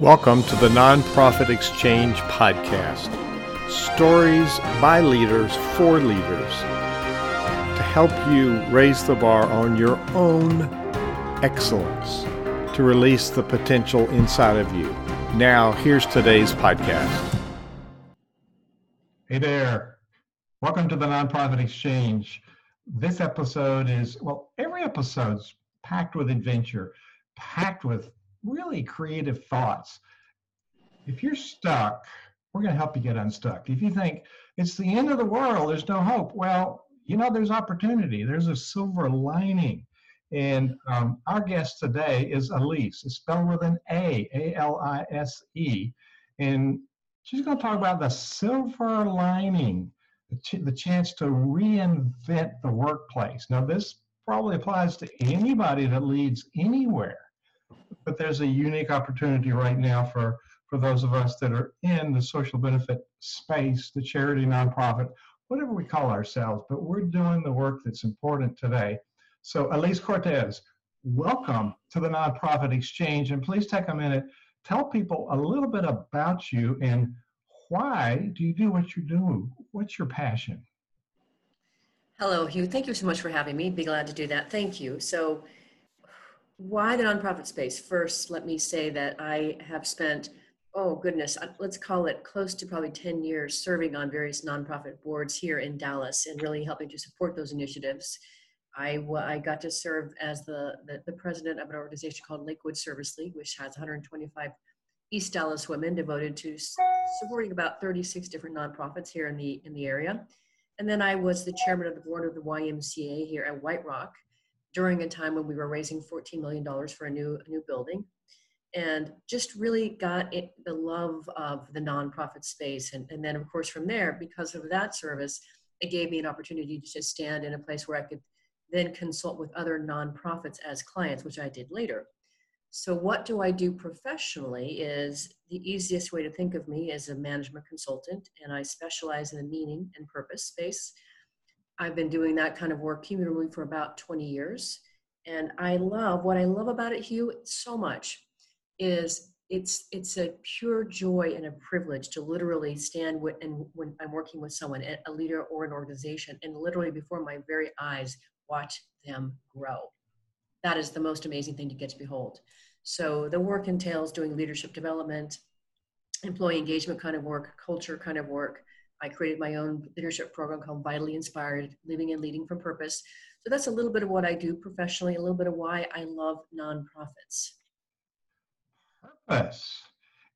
Welcome to the Nonprofit Exchange Podcast. Stories by leaders for leaders to help you raise the bar on your own excellence, to release the potential inside of you. Now, here's today's podcast. Hey there. Welcome to the Nonprofit Exchange. This episode is, well, every episode's packed with adventure, packed with really creative thoughts. If you're stuck, we're going to help you get unstuck. If you think it's the end of the world, there's no hope, well, you know, there's opportunity, there's a silver lining. And um, our guest today is Alise. It's spelled with an A, A L I S E. And she's going to talk about the silver lining, the, the chance to reinvent the workplace. Now, this probably applies to anybody that leads anywhere but there's a unique opportunity right now for for those of us that are in the social benefit space, the charity, nonprofit, whatever we call ourselves, but we're doing the work that's important today. So, Alise Cortez, welcome to the Nonprofit Exchange, and please take a minute, tell people a little bit about you and why do you do what you do? What's your passion? Hello, Hugh. Thank you so much for having me. Be glad to do that. Thank you. So, why the nonprofit space? First, let me say that I have spent, oh goodness, uh, let's call it close to probably 10 years serving on various nonprofit boards here in Dallas and really helping to support those initiatives. I, I got to serve as the, the, the president of an organization called Lakewood Service League, which has 125 East Dallas women devoted to supporting about 36 different nonprofits here in the in the area. And then I was the chairman of the board of the YMCA here at White Rock, during a time when we were raising $14 million for a new, a new building and just really got it, the love of the nonprofit space. And, and then, of course, from there, because of that service, it gave me an opportunity to just stand in a place where I could then consult with other nonprofits as clients, which I did later. So, what do I do professionally? Is the easiest way to think of me as a management consultant, and I specialize in the meaning and purpose space. I've been doing that kind of work cumulatively for about 20 years. And I love what I love about it, Hugh, so much is it's it's a pure joy and a privilege to literally stand with, and when I'm working with someone, a leader or an organization, and literally before my very eyes watch them grow. That is the most amazing thing to get to behold. So the work entails doing leadership development, employee engagement kind of work, culture kind of work, I created my own leadership program called Vitally Inspired Living and Leading from Purpose. So that's a little bit of what I do professionally, a little bit of why I love nonprofits. Purpose.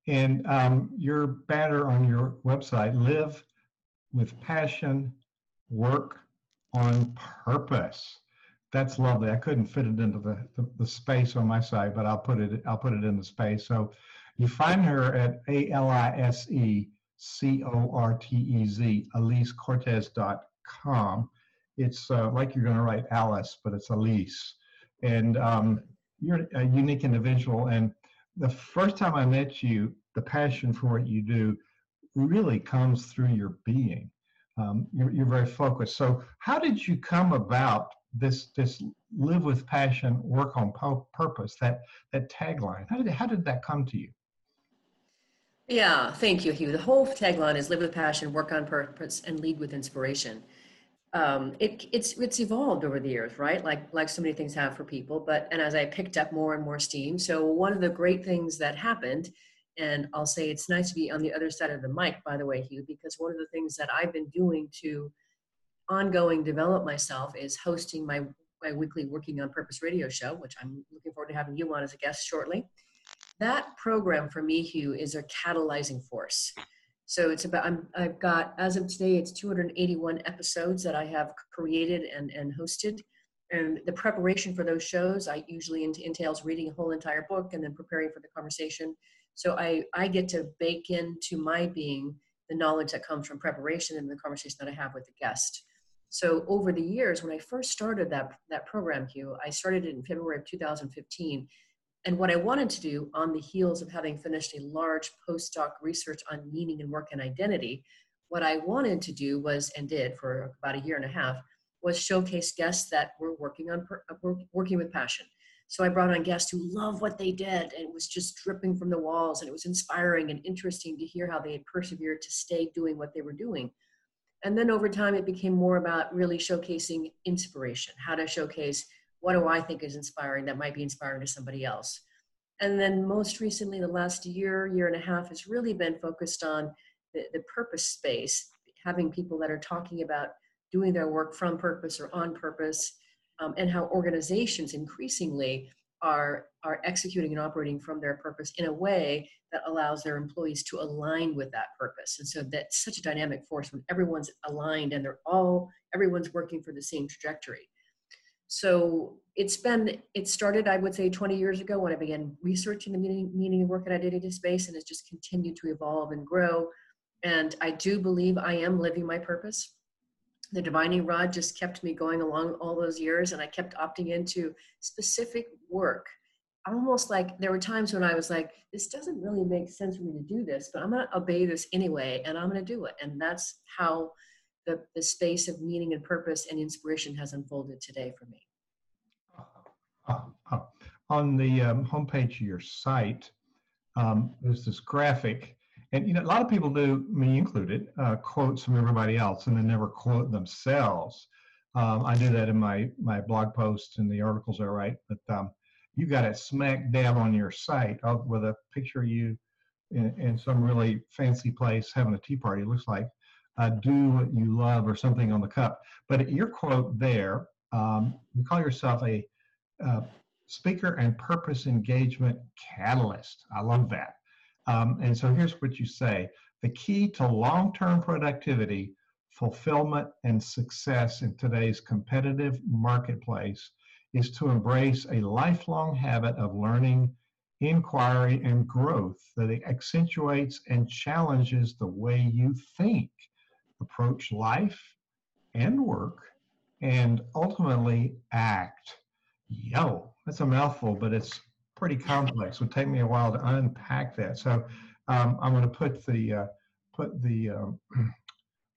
And um, your banner on your website live with passion, work on purpose. That's lovely. I couldn't fit it into the, the, the space on my site, but I'll put it I'll put it in the space. So you find her at A L I S E C O R T E Z, AliseCortez.com. It's uh, like you're going to write Alice, but it's Alise. And um, you're a unique individual. And the first time I met you, the passion for what you do really comes through your being. Um, you're, you're very focused. So, how did you come about this this live with passion, work on purpose? That that tagline. How did how did that come to you? Yeah, thank you, Hugh. The whole tagline is live with passion, work on purpose, and lead with inspiration. Um, it, it's it's evolved over the years, right? Like like so many things have for people. But and as I picked up more and more steam, so one of the great things that happened, and I'll say it's nice to be on the other side of the mic, by the way, Hugh, because one of the things that I've been doing to ongoing develop myself is hosting my my weekly Working on Purpose radio show, which I'm looking forward to having you on as a guest shortly that program for me, Hugh, is a catalyzing force. So it's about, I'm, I've got, as of today, it's 281 episodes that I have created and, and hosted. And the preparation for those shows, I usually entails reading a whole entire book and then preparing for the conversation. So I, I get to bake into my being the knowledge that comes from preparation and the conversation that I have with the guest. So over the years, when I first started that, that program, Hugh, I started it in February of 2015 and what I wanted to do on the heels of having finished a large postdoc research on meaning and work and identity, what I wanted to do was, and did for about a year and a half, was showcase guests that were working on uh, working with passion. So I brought on guests who love what they did, and it was just dripping from the walls, and it was inspiring and interesting to hear how they had persevered to stay doing what they were doing. And then over time, it became more about really showcasing inspiration, how to showcase what do I think is inspiring that might be inspiring to somebody else. And then most recently, the last year, year and a half, has really been focused on the, the purpose space, having people that are talking about doing their work from purpose or on purpose, um, and how organizations increasingly are are executing and operating from their purpose in a way that allows their employees to align with that purpose and so that's such a dynamic force when everyone's aligned and they're all everyone's working for the same trajectory so it's been it started i would say 20 years ago when i began researching the meaning, meaning of work and identity space and it's just continued to evolve and grow. And i do believe i am living my purpose. The divining rod just kept me going along all those years and i kept opting into specific work. Almost like there were times when i was like this doesn't really make sense for me to do this but i'm going to obey this anyway and i'm going to do it. And that's how the, the space of meaning and purpose and inspiration has unfolded today for me uh, uh, on the um, homepage of your site um, there's this graphic and you know, a lot of people do, me included, uh, quotes from everybody else, and they never quote themselves. Um, I do that in my my blog posts and the articles I write. But um, you got it smack dab on your site uh, with a picture of you in, in, some really fancy place having a tea party. It looks like uh, "Do what you love" or something on the cup. But your quote there, um, you call yourself a uh, speaker and purpose engagement catalyst. I love that. Um, and so here's what you say the key to long term productivity, fulfillment, and success in today's competitive marketplace is to embrace a lifelong habit of learning, inquiry, and growth that accentuates and challenges the way you think, approach life and work, and ultimately act. Yo, that's a mouthful, but it's pretty complex. It would take me a while to unpack that. So um, I'm going to put the uh, put the um,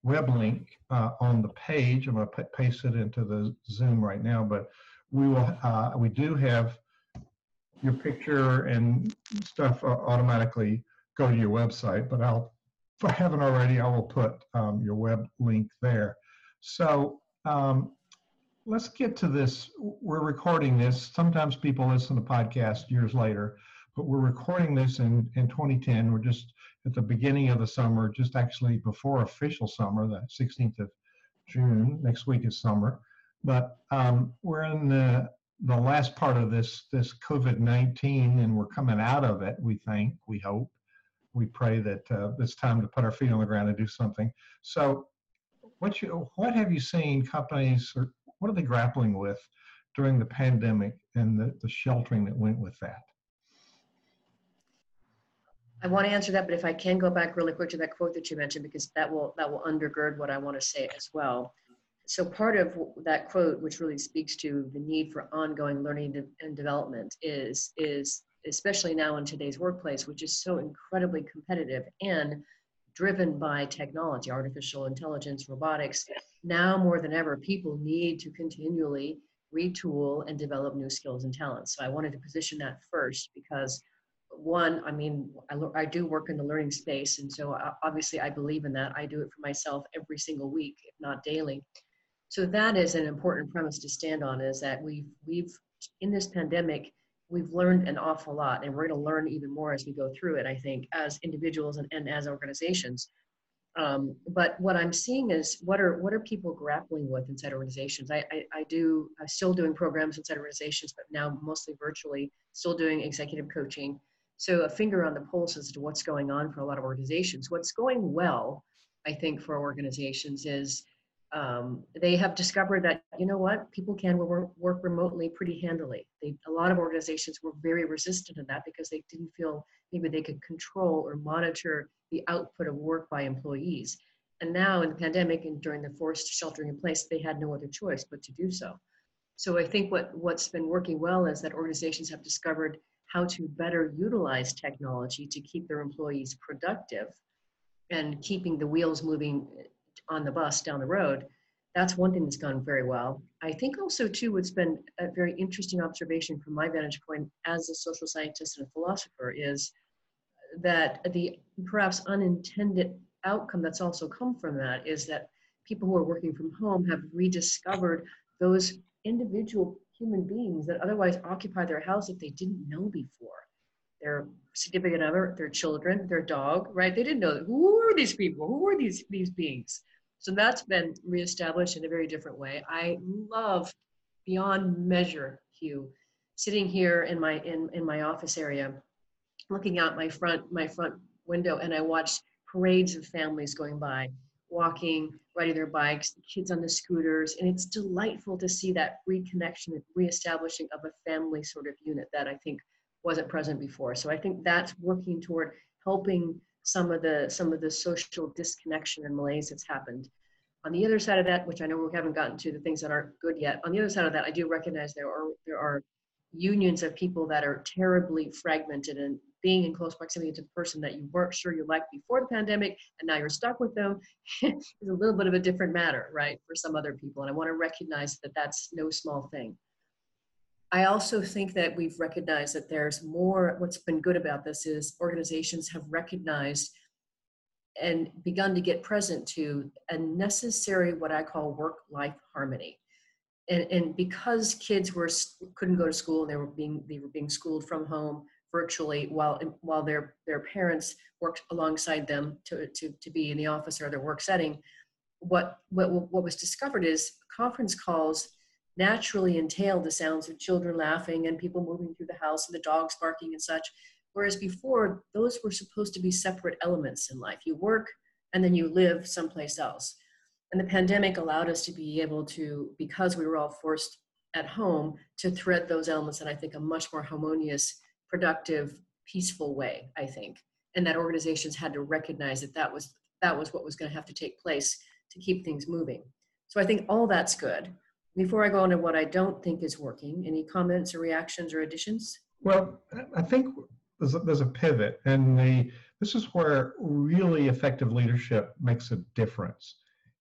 web link uh, on the page. I'm going to paste it into the Zoom right now. But we will uh, we do have your picture and stuff automatically go to your website. But I'll if I haven't already, I will put um, your web link there. So um, let's get to this. We're recording this. Sometimes people listen to podcasts years later, but we're recording this in, in 2010. We're just at the beginning of the summer, just actually before official summer, the 16th of June. Next week is summer. But um, we're in the, the last part of this, this COVID 19, and we're coming out of it, we think, we hope. We pray that uh, it's time to put our feet on the ground and do something. So, what you what have you seen companies or what are they grappling with during the pandemic and the, the sheltering that went with that? I want to answer that, but if I can go back really quick to that quote that you mentioned, because that will that will undergird what I want to say as well. So part of that quote, which really speaks to the need for ongoing learning and development, is is especially now in today's workplace, which is so incredibly competitive and driven by technology, artificial intelligence, robotics. Now more than ever, people need to continually retool and develop new skills and talents. So I wanted to position that first because one, I mean, I, I do work in the learning space, and so uh, obviously I believe in that. I do it for myself every single week, if not daily. So that is an important premise to stand on: is that we've we've in this pandemic we've learned an awful lot and we're going to learn even more as we go through it i think as individuals and, and as organizations. Um, but what i'm seeing is what are what are people grappling with inside organizations? I, I, I do i'm still doing programs inside organizations but now mostly virtually still doing executive coaching. So a finger on the pulse as to what's going on for a lot of organizations. What's going well i think for organizations is um, they have discovered that you know what people can work, work remotely pretty handily. They, a lot of organizations were very resistant to that because they didn't feel maybe they could control or monitor the output of work by employees. And now in the pandemic and during the forced sheltering in place they had no other choice but to do so. So i think what what's been working well is that organizations have discovered how to better utilize technology to keep their employees productive and keeping the wheels moving on the bus down the road that's one thing that's gone very well. I think also too, what's been a very interesting observation from my vantage point as a social scientist and a philosopher is that the perhaps unintended outcome that's also come from that is that people who are working from home have rediscovered those individual human beings that otherwise occupy their house that they didn't know before. Their significant other, their children, their dog, right? They didn't know who are these people, who are these these beings. So that's been reestablished in a very different way. I love beyond measure, Hugh, sitting here in my in, in my office area, looking out my front my front window, and I watch parades of families going by, walking, riding their bikes, kids on the scooters, and it's delightful to see that reconnection, reestablishing of a family sort of unit that I think wasn't present before. So I think that's working toward helping some of the some of the social disconnection and malaise that's happened. On the other side of that, which I know we haven't gotten to the things that aren't good yet, on the other side of that, I do recognize there are there are unions of people that are terribly fragmented and being in close proximity to the person that you weren't sure you liked before the pandemic and now you're stuck with them is a little bit of a different matter, right, for some other people. And I want to recognize that that's no small thing. I also think that we've recognized that there's more, what's been good about this is organizations have recognized and begun to get present to a necessary, what I call work life harmony. And, and because kids were couldn't go to school, they were being they were being schooled from home virtually while while their their parents worked alongside them to, to, to be in the office or their work setting. What, what what was discovered is conference calls naturally entail the sounds of children laughing and people moving through the house and the dogs barking and such. Whereas before, those were supposed to be separate elements in life. You work and then you live someplace else. And the pandemic allowed us to be able to, because we were all forced at home, to thread those elements in, I think, a much more harmonious, productive, peaceful way, I think. And that organizations had to recognize that that was, that was what was going to have to take place to keep things moving. So I think all that's good. Before I go into what I don't think is working, any comments or reactions or additions? Well, I think there's a, there's a pivot, and the this is where really effective leadership makes a difference.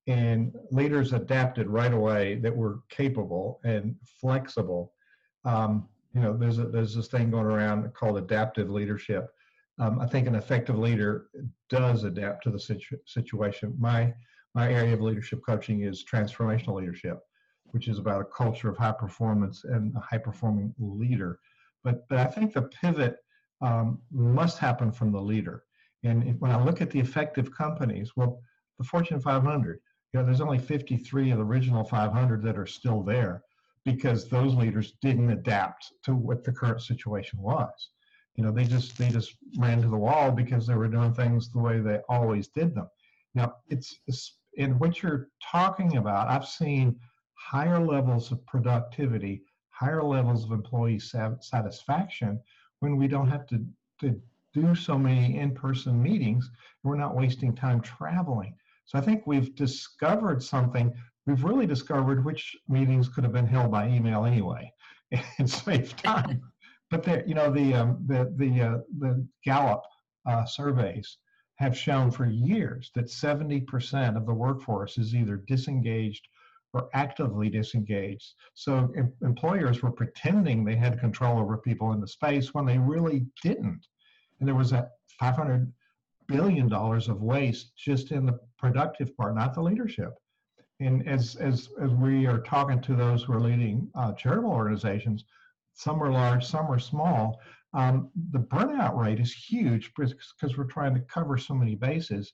And leaders adapted right away that were capable and flexible. Um, you know, there's a, there's this thing going around called adaptive leadership. Um, I think an effective leader does adapt to the situ- situation. My my area of leadership coaching is transformational leadership which is about a culture of high performance and a high performing leader. But, but I think the pivot um, must happen from the leader. And when I look at the effective companies, well, the Fortune 500, you know, there's only 53 of the original 500 that are still there because those leaders didn't adapt to what the current situation was. You know, they just they just ran to the wall because they were doing things the way they always did them. Now, it's, it's in what you're talking about. I've seen higher levels of productivity, higher levels of employee satisfaction when we don't have to, to do so many in-person meetings we're not wasting time traveling. So i think we've discovered something. We've really discovered which meetings could have been held by email anyway and save time. But the you know the um, the the uh, the gallup uh, surveys have shown for years that 70% of the workforce is either disengaged were actively disengaged. So em- employers were pretending they had control over people in the space when they really didn't. And there was a 500 billion dollars of waste just in the productive part, not the leadership. And as as as we are talking to those who are leading uh, charitable organizations, some are large, some are small. Um, the burnout rate is huge because we're trying to cover so many bases.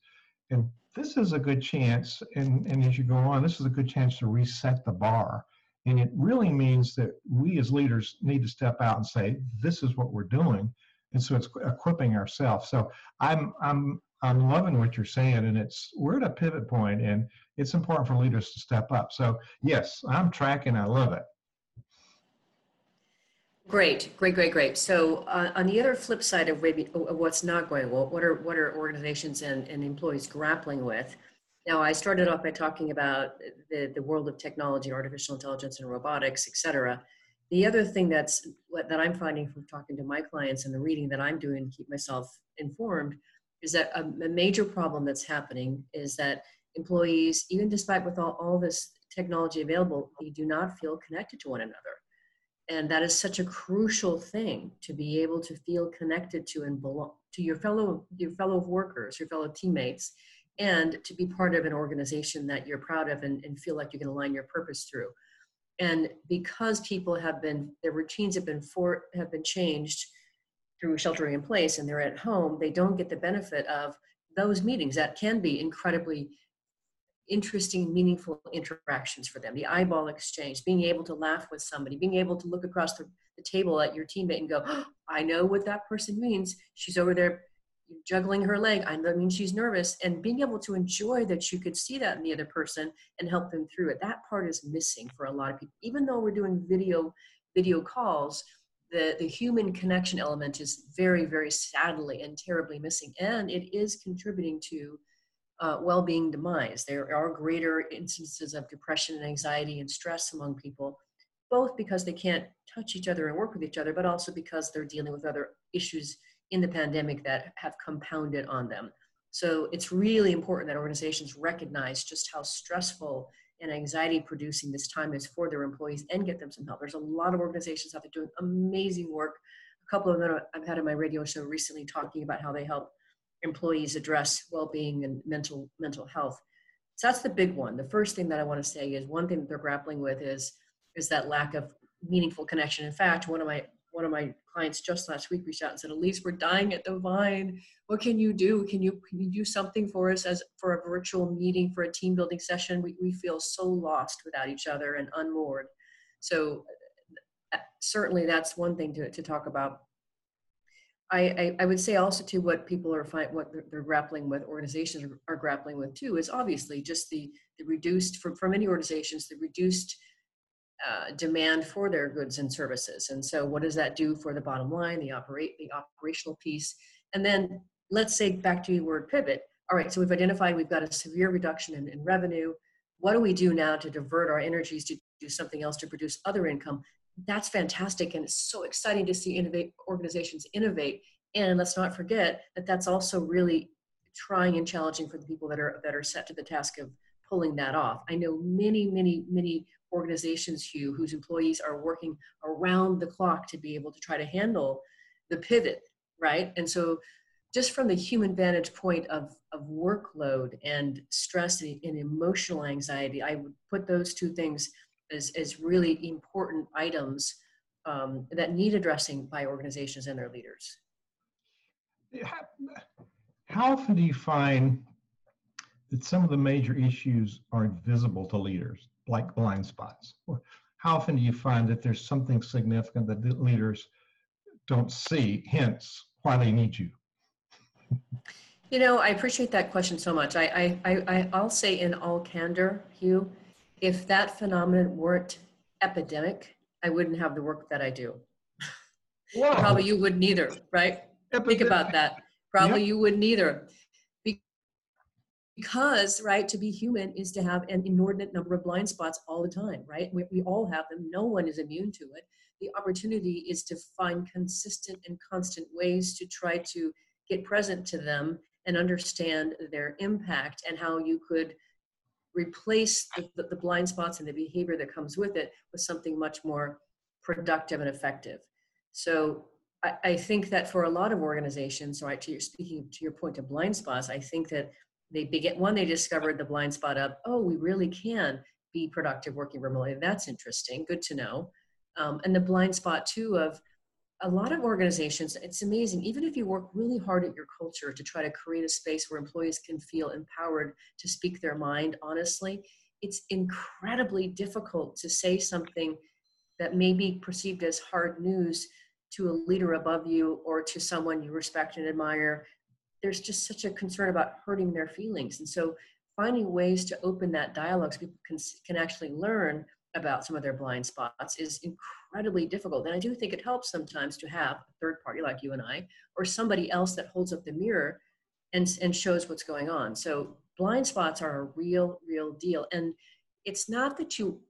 And this is a good chance, and, and as you go on, this is a good chance to reset the bar. And it really means that we as leaders need to step out and say, this is what we're doing. And so it's equipping ourselves. So I'm I'm I'm loving what you're saying, and it's we're at a pivot point, and it's important for leaders to step up. So yes, I'm tracking. I love it. Great, great, great, great. So uh, on the other flip side of maybe what's not going well, what are what are organizations and, and employees grappling with? Now, I started off by talking about the, the world of technology, artificial intelligence, and robotics, et cetera. The other thing that's that I'm finding from talking to my clients and the reading that I'm doing to keep myself informed is that a, a major problem that's happening is that employees, even despite with all, all this technology available, they do not feel connected to one another. And that is such a crucial thing to be able to feel connected to and belong to your fellow your fellow workers, your fellow teammates, and to be part of an organization that you're proud of and, and feel like you can align your purpose through. And because people have been their routines have been for have been changed through sheltering in place and they're at home, they don't get the benefit of those meetings that can be incredibly interesting, meaningful interactions for them. The eyeball exchange, being able to laugh with somebody, being able to look across the, the table at your teammate and go, oh, I know what that person means. She's over there juggling her leg. I mean, she's nervous. And being able to enjoy that you could see that in the other person and help them through it. That part is missing for a lot of people. Even though we're doing video video calls, the, the human connection element is very, very sadly and terribly missing. And it is contributing to uh, well-being demise. There are greater instances of depression and anxiety and stress among people, both because they can't touch each other and work with each other, but also because they're dealing with other issues in the pandemic that have compounded on them. So it's really important that organizations recognize just how stressful and anxiety producing this time is for their employees and get them some help. There's a lot of organizations out there doing amazing work. A couple of them I've had on my radio show recently talking about how they help employees address well-being and mental mental health. So that's the big one. The first thing that I want to say is one thing that they're grappling with is is that lack of meaningful connection. In fact, one of my one of my clients just last week reached out and said, Alise, we're dying at the vine. What can you do? Can you can you do something for us as for a virtual meeting for a team building session? We we feel so lost without each other and unmoored. So uh, certainly that's one thing to, to talk about I, I, I, would say also to what people are what they're, they're, grappling with, organizations are, are, grappling with too, is obviously just the, the reduced, for, for many organizations, the reduced uh, demand for their goods and services. And so what does that do for the bottom line, the operate, the operational piece? And then let's say back to the word pivot. All right, so we've identified we've got a severe reduction in, in revenue. What do we do now to divert our energies to do something else to produce other income? That's fantastic and it's so exciting to see innovate organizations innovate and let's not forget that that's also really trying and challenging for the people that are that are set to the task of pulling that off. I know many many many organizations hugh whose employees are working around the clock to be able to try to handle the pivot right? And so just from the human vantage point of, of workload and stress and, and emotional anxiety i would put those two things as, as really important items um, that need addressing by organizations and their leaders. How often do you find that some of the major issues aren't visible to leaders, like blind spots? How often do you find that there's something significant that the leaders don't see, hence why they need you? You know, I appreciate that question so much. I, I, I, I'll say in all candor, Hugh, if that phenomenon weren't epidemic, I wouldn't have the work that I do. Probably you wouldn't either, right? Epidemic. Think about that. Probably yep. you wouldn't either. Because, right, to be human is to have an inordinate number of blind spots all the time, right? We, we all have them. No one is immune to it. The opportunity is to find consistent and constant ways to try to get present to them and understand their impact and how you could replace the, the, blind spots and the behavior that comes with it with something much more productive and effective. So I, I think that for a lot of organizations, right, to your speaking to your point of blind spots, I think that they begin one, they discovered the blind spot of, oh, we really can be productive working remotely. That's interesting. Good to know. Um, and the blind spot too of a lot of organizations, it's amazing, even if you work really hard at your culture to try to create a space where employees can feel empowered to speak their mind honestly, it's incredibly difficult to say something that may be perceived as hard news to a leader above you or to someone you respect and admire. There's just such a concern about hurting their feelings. And so finding ways to open that dialogue so people can, can actually learn about some of their blind spots is incredibly difficult. And I do think it helps sometimes to have a third party like you and I, or somebody else that holds up the mirror and, and shows what's going on. So blind spots are a real, real deal. And it's not that you,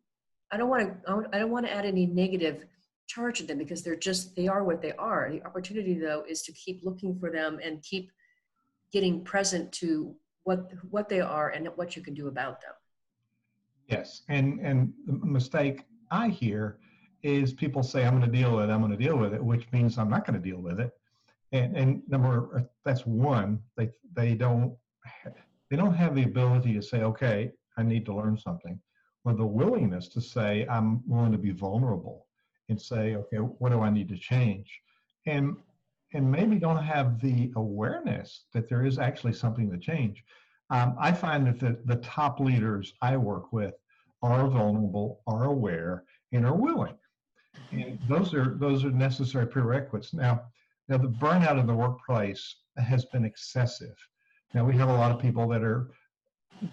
I don't want to, I don't want to add any negative charge to them because they're just, they are what they are. The opportunity though is to keep looking for them and keep getting present to what, what they are and what you can do about them Yes, and and the mistake I hear is people say I'm going to deal with it, I'm going to deal with it, which means I'm not going to deal with it. And and number uh, that's one they they don't they don't have the ability to say okay I need to learn something, or the willingness to say I'm willing to be vulnerable and say okay what do I need to change, and and maybe don't have the awareness that there is actually something to change. Um, I find that the, the top leaders I work with are vulnerable, are aware, and are willing. And those are those are necessary prerequisites. Now, now the burnout in the workplace has been excessive. Now we have a lot of people that are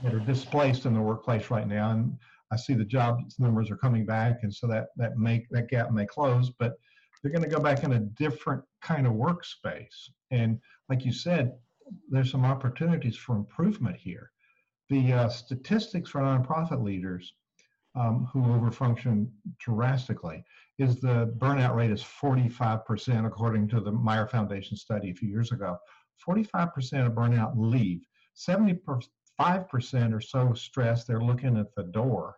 that are displaced in the workplace right now, and I see the job numbers are coming back, and so that that make that gap may close, but they're going to go back in a different kind of workspace. And like you said, there's some opportunities for improvement here. The uh, statistics for nonprofit leaders um, who overfunction drastically is the burnout rate is 45% according to the Meyer Foundation study a few years ago. 45% of burnout leave. 75% are so stressed they're looking at the door,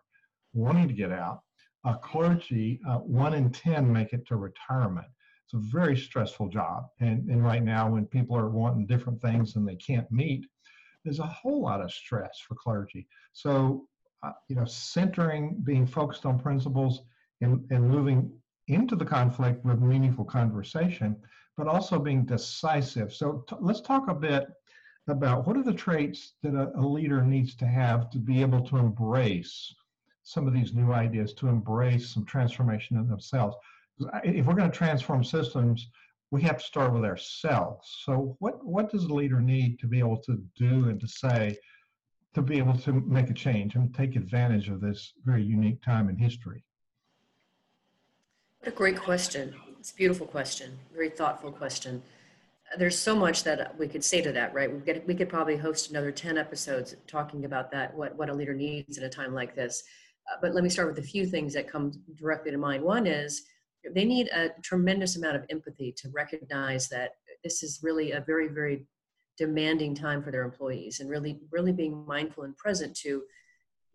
wanting to get out. Uh, clergy, uh, one in 10 make it to retirement. It's a very stressful job. And, and right now, when people are wanting different things and they can't meet, there's a whole lot of stress for clergy. So, uh, you know, centering, being focused on principles, and, and moving into the conflict with meaningful conversation, but also being decisive. So, t- let's talk a bit about what are the traits that a, a leader needs to have to be able to embrace some of these new ideas, to embrace some transformation in themselves. If we're going to transform systems, we have to start with ourselves. So, what what does a leader need to be able to do and to say to be able to make a change and take advantage of this very unique time in history? What a great question. It's a beautiful question, very thoughtful question. There's so much that we could say to that, right? We could, we could probably host another 10 episodes talking about that, what, what a leader needs in a time like this. Uh, but let me start with a few things that come directly to mind. One is they need a tremendous amount of empathy to recognize that this is really a very, very demanding time for their employees and really, really being mindful and present to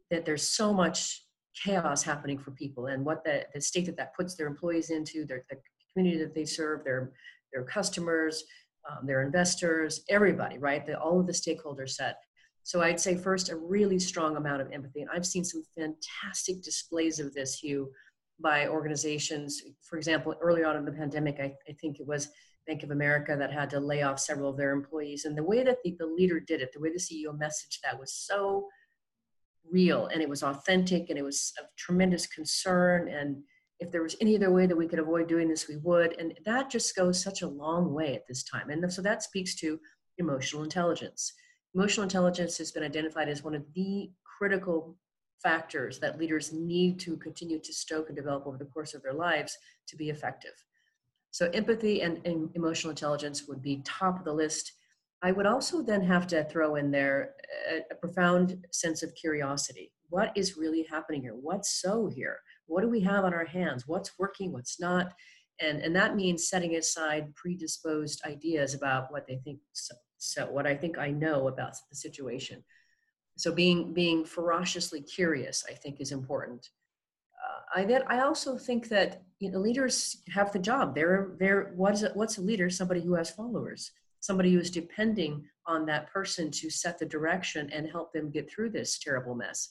that there's so much chaos happening for people and what the, the state that that puts their employees into, their, the community that they serve, their, their customers, um, their investors, everybody, right? The, all of the stakeholder set. So I'd say first a really strong amount of empathy. And I've seen some fantastic displays of this, Hugh, by organizations. For example, early on in the pandemic, I, I think it was Bank of America that had to lay off several of their employees. And the way that the, the leader did it, the way the CEO messaged that was so real and it was authentic and it was of tremendous concern and if there was any other way that we could avoid doing this we would and that just goes such a long way at this time and so that speaks to emotional intelligence emotional intelligence has been identified as one of the critical factors that leaders need to continue to stoke and develop over the course of their lives to be effective so empathy and, and emotional intelligence would be top of the list I would also then have to throw in there a, a, profound sense of curiosity. What is really happening here? What's so here? What do we have on our hands? What's working? What's not? And, and that means setting aside predisposed ideas about what they think, so, so what I think I know about the situation. So being, being ferociously curious, I think is important. Uh, I, that, I also think that you know, leaders have the job. They're, they're, what is it, what's a leader? Somebody who has followers somebody who's depending on that person to set the direction and help them get through this terrible mess.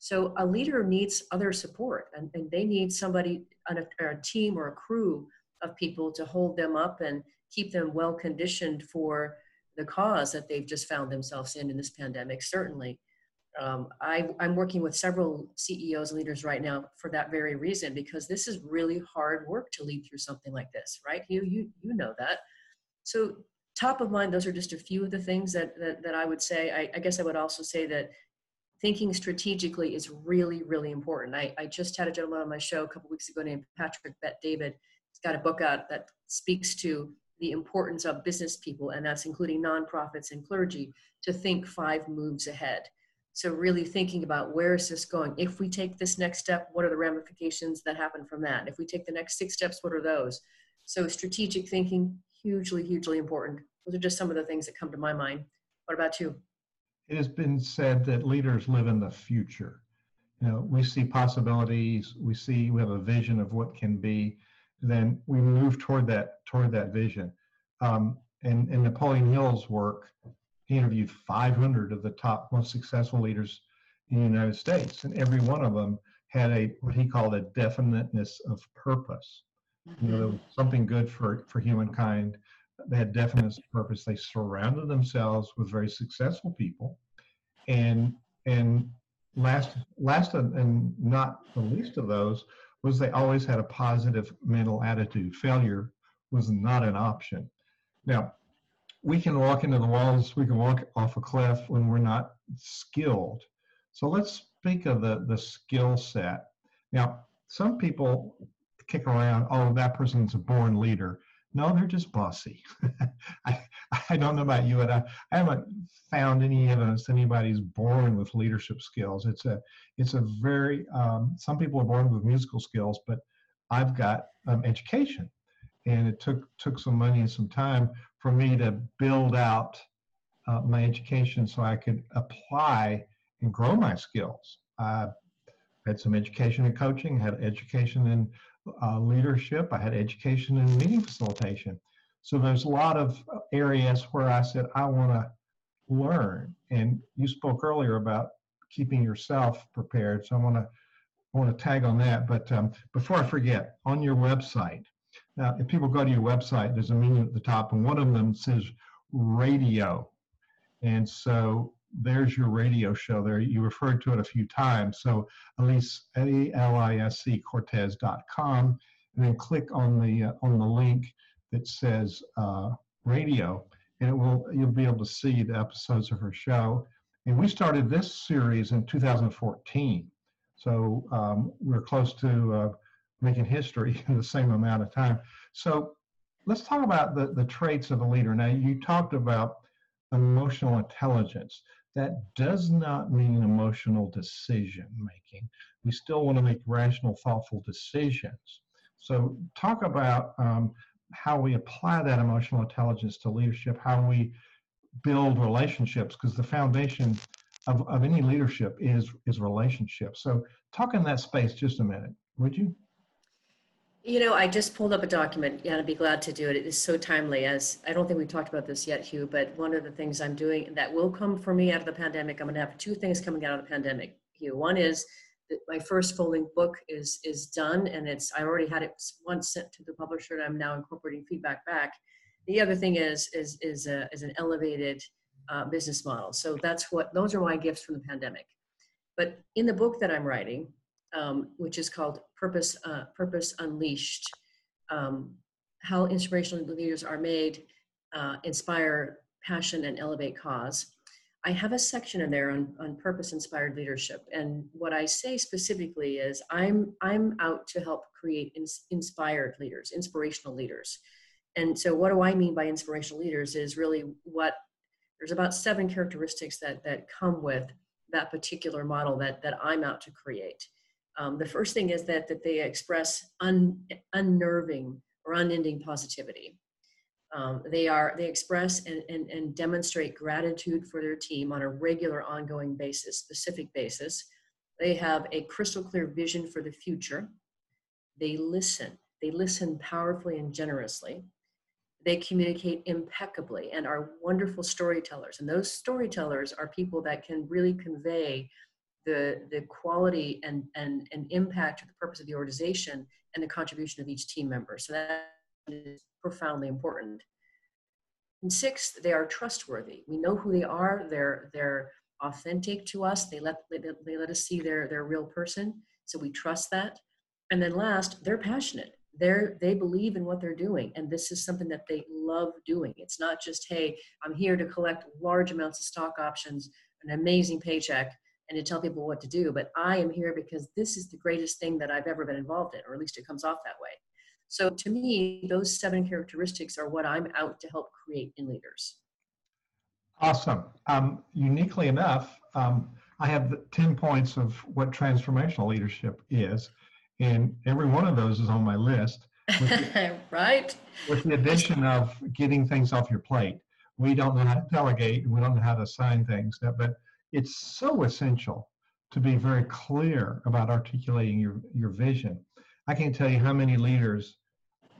So a leader needs other support and, and they need somebody on a, a team or a crew of people to hold them up and keep them well conditioned for the cause that they've just found themselves in in this pandemic, certainly. Um, I, am working with several CEOs leaders right now for that very reason, because this is really hard work to lead through something like this, right? You, you, you know that. So top of mind, those are just a few of the things that, that, that I would say. I, I, guess I would also say that thinking strategically is really, really important. I, I just had a gentleman on my show a couple weeks ago named Patrick Bet David. He's got a book out that speaks to the importance of business people, and that's including nonprofits and clergy, to think five moves ahead. So really thinking about where is this going? If we take this next step, what are the ramifications that happen from that? If we take the next six steps, what are those? So strategic thinking, hugely, hugely important. Those are just some of the things that come to my mind. What about you? It has been said that leaders live in the future. you know, we see possibilities, we see we have a vision of what can be, then we move toward that toward that vision. Um, and in Napoleon Hill's work, he interviewed 500 of the top most successful leaders in the United States, and every one of them had a what he called a definiteness of purpose. You know, there was something good for for humankind. They had definiteness of purpose. They surrounded themselves with very successful people, and and last last and not the least of those was they always had a positive mental attitude. Failure was not an option. Now, we can walk into the walls, we can walk off a cliff when we're not skilled. So let's speak of the, the skill set. Now, some people kick around, oh, that person's a born leader. No, they're just bossy. I, I don't know about you, but I, I haven't found any evidence anybody's born with leadership skills. It's a, it's a very, um, some people are born with musical skills, but I've got um, education. And it took, took some money and some time for me to build out uh, my education so I could apply and grow my skills. I had some education in coaching, had education in uh, leadership, I had education and meeting facilitation. So there's a lot of areas where I said, I want to learn. And you spoke earlier about keeping yourself prepared. So I want to want to tag on that. But um, before I forget, on your website, now if people go to your website, there's a menu at the top, and one of them says radio. And so there's your radio show there. You referred to it a few times. So Alise, A-L-I-S-E, Cortez.com, and then click on the, uh, on the link that says uh, radio, and it will, you'll be able to see the episodes of her show. And we started this series in 2014. So um, we're close to uh, making history in the same amount of time. So let's talk about the, the traits of a leader. Now, you talked about emotional intelligence that does not mean emotional decision making. We still want to make rational, thoughtful decisions. So, talk about um, how we apply that emotional intelligence to leadership, how we build relationships, because the foundation of, of any leadership is is relationships. So, talk in that space just a minute, would you? You know, I just pulled up a document. Yeah, I'd be glad to do it. It is so timely. As I don't think we've talked about this yet, Hugh, but one of the things I'm doing that will come for me out of the pandemic, I'm going to have two things coming out of the pandemic, Hugh. One is that my first full length book is is done, and it's I already had it once sent to the publisher, and I'm now incorporating feedback back. The other thing is is is a, is an elevated uh, business model. So that's what those are my gifts from the pandemic. But in the book that I'm writing, um, which is called Purpose, uh, Purpose Unleashed, um, how inspirational leaders are made, uh, inspire passion and elevate cause. I have a section in there on, on purpose inspired leadership. And what I say specifically is I'm, I'm out to help create ins- inspired leaders, inspirational leaders. And so what do I mean by inspirational leaders is really what there's about seven characteristics that, that come with that particular model that, that I'm out to create. Um, the first thing is that, that they express un, unnerving or unending positivity. Um, they are they express and, and, and demonstrate gratitude for their team on a regular ongoing basis specific basis. They have a crystal clear vision for the future. They listen. They listen powerfully and generously. They communicate impeccably and are wonderful storytellers. And those storytellers are people that can really convey the, the quality and, and, and impact of the purpose of the organization and the contribution of each team member. So that is profoundly important. And sixth, they are trustworthy. We know who they are. They're, they're authentic to us. They let, they, they let us see their, their real person. So we trust that. And then last, they're passionate. They're, they believe in what they're doing. And this is something that they love doing. It's not just, hey, I'm here to collect large amounts of stock options, an amazing paycheck, and to tell people what to do, but I am here because this is the greatest thing that I've ever been involved in, or at least it comes off that way. So to me, those seven characteristics are what I'm out to help create in leaders. Awesome. Um, uniquely enough, um, I have 10 points of what transformational leadership is, and every one of those is on my list. With the, right. With the addition of getting things off your plate. We don't know how to delegate, we don't know how to assign things, but it's so essential to be very clear about articulating your, your vision. I can't tell you how many leaders,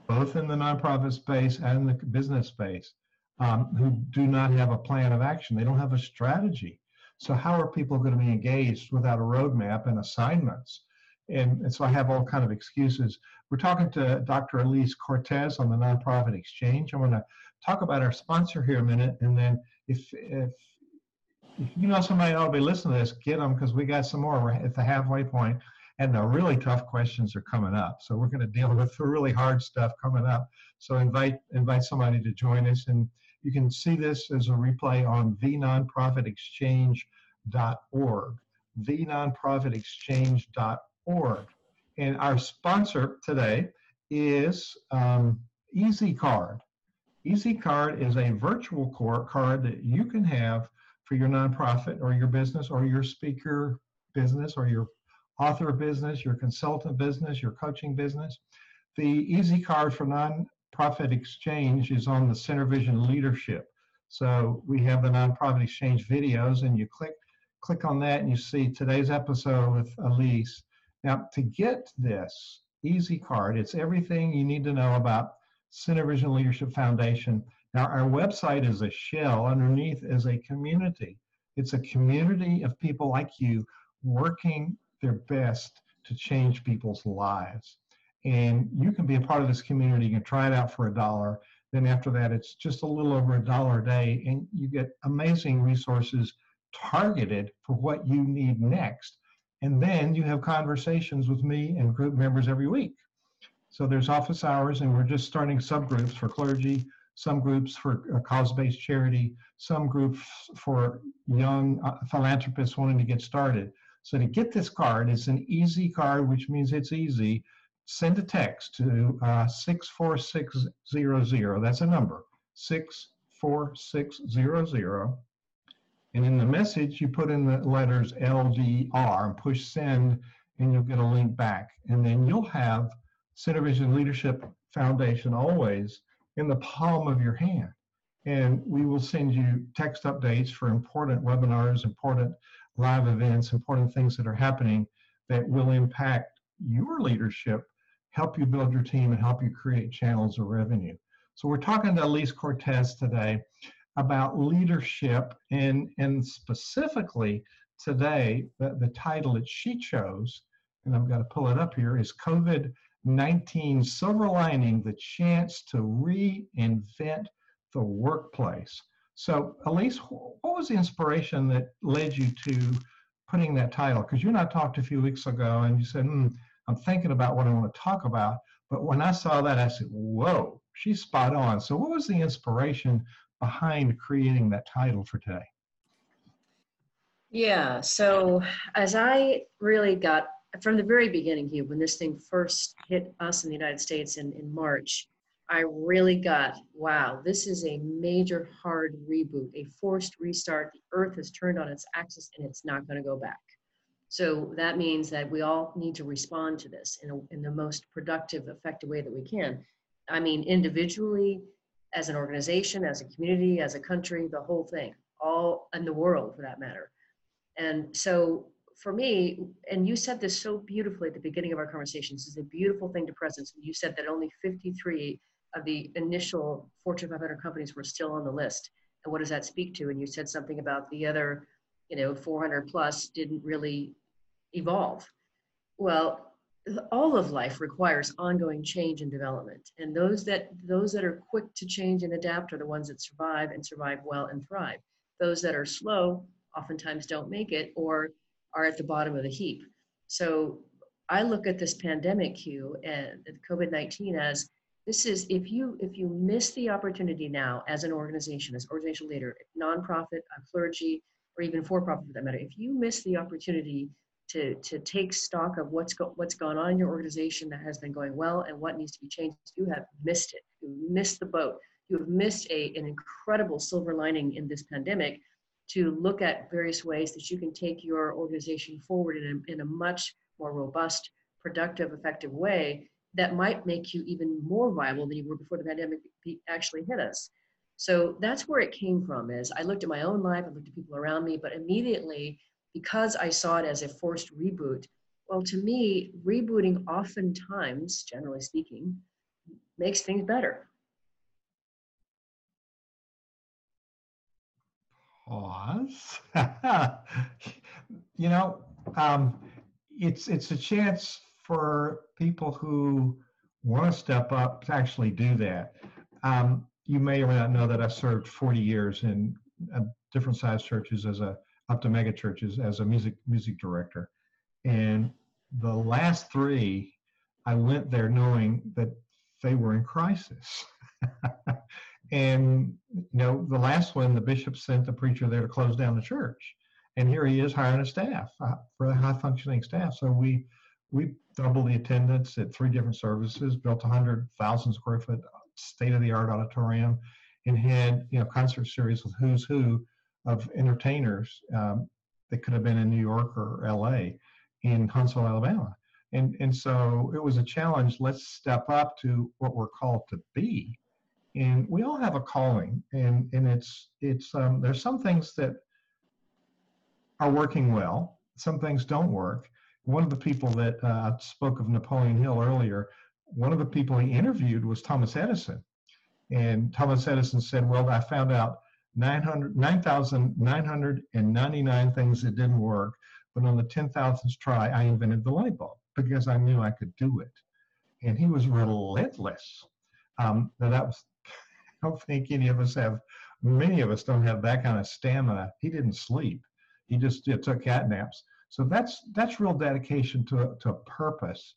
both in the nonprofit space and the business space, um, who do not have a plan of action. They don't have a strategy. So how are people going to be engaged without a roadmap and assignments? And, and so I have all kind of excuses. We're talking to Dr. Alise Cortez on the Nonprofit Exchange. I'm going to talk about our sponsor here a minute, and then if if you know somebody ought to be listening to this, get them because we got some more. We're at the halfway point, and the really tough questions are coming up. So we're going to deal with the really hard stuff coming up. So invite invite somebody to join us, and you can see this as a replay on thenonprofitexchange.org, thenonprofitexchange.org. And our sponsor today is um, EasyCard. EasyCard is a virtual card that you can have for your nonprofit or your business or your speaker business or your author business, your consultant business, your coaching business. The Easy Card for Nonprofit Exchange is on the Center Vision Leadership. So we have the Nonprofit Exchange videos, and you click click on that, and you see today's episode with Alise. Now, to get this Easy Card, it's everything you need to know about Center Vision Leadership Foundation now, our website is a shell, underneath is a community. It's a community of people like you working their best to change people's lives. And you can be a part of this community. You can try it out for a dollar. Then after that, it's just a little over a dollar a day, and you get amazing resources targeted for what you need next. And then you have conversations with me and group members every week. So there's office hours, and we're just starting subgroups for clergy, some groups for cause-based charity, some groups for young uh, philanthropists wanting to get started. So to get this card, it's an easy card, which means it's easy. Send a text to uh, 64600. That's a number, 64600. And in the message, you put in the letters LDR and push send, and you'll get a link back. And then you'll have Center Vision Leadership Foundation always in the palm of your hand. And we will send you text updates for important webinars, important live events, important things that are happening that will impact your leadership, help you build your team, and help you create channels of revenue. So we're talking to Alise Cortez today about leadership and, and specifically today, the, the title that she chose, and I've got to pull it up here, is COVID 19 silver lining the chance to reinvent the workplace. So, Alise, what was the inspiration that led you to putting that title? Because you and I talked a few weeks ago and you said, hmm, I'm thinking about what I want to talk about. But when I saw that, I said, whoa, she's spot on. So, what was the inspiration behind creating that title for today? Yeah, so as I really got from the very beginning, Hugh, when this thing first hit us in the United States in, in March, I really got, wow, this is a major hard reboot, a forced restart. The earth has turned on its axis and it's not going to go back. So that means that we all need to respond to this in, a, in the most productive, effective way that we can. I mean, individually, as an organization, as a community, as a country, the whole thing, all in the world for that matter. And so for me, and you said this so beautifully at the beginning of our conversation, this is a beautiful thing to presence. You said that only 53 of the initial Fortune 500 companies were still on the list. And what does that speak to? And you said something about the other, you know, 400 plus didn't really evolve. Well, all of life requires ongoing change and development. And those that those that are quick to change and adapt are the ones that survive and survive well and thrive. Those that are slow oftentimes don't make it or are at the bottom of the heap. So I look at this pandemic, Hugh, and COVID-19 as this is if you if you miss the opportunity now as an organization, as organizational leader, nonprofit, clergy, or even for-profit for that matter, if you miss the opportunity to to take stock of what's go, what's gone on in your organization that has been going well and what needs to be changed, you have missed it. You missed the boat. You have missed a an incredible silver lining in this pandemic to look at various ways that you can take your organization forward in a, in a much more robust, productive, effective way that might make you even more viable than you were before the pandemic actually hit us. So that's where it came from is I looked at my own life, I looked at people around me, but immediately because I saw it as a forced reboot, well, to me, rebooting oftentimes, generally speaking, makes things better. Pause. you know, um, it's it's a chance for people who want to step up to actually do that. Um, you may or may not know that I served 40 years in uh, different sized churches as a up to mega churches as a music music director, and the last three, I went there knowing that they were in crisis. and you know, the last one, the bishop sent the preacher there to close down the church, and here he is hiring a staff for a high functioning staff. So we we doubled the attendance at three different services, built a hundred thousand square foot state of the art auditorium, and had you know concert series with who's who of entertainers um, that could have been in New York or L.A. in Huntsville, Alabama. And, and so it was a challenge. Let's step up to what we're called to be. And we all have a calling, and, and it's it's um, there's some things that are working well, some things don't work. One of the people that uh, spoke of Napoleon Hill earlier, one of the people he interviewed was Thomas Edison. And Thomas Edison said, Well, I found out 9,999 things that didn't work, but on the 10,000th try, I invented the light bulb because I knew I could do it. And he was relentless. Um, now that was, don't think any of us have, many of us don't have that kind of stamina. He didn't sleep. He just took cat naps. So that's that's real dedication to, to purpose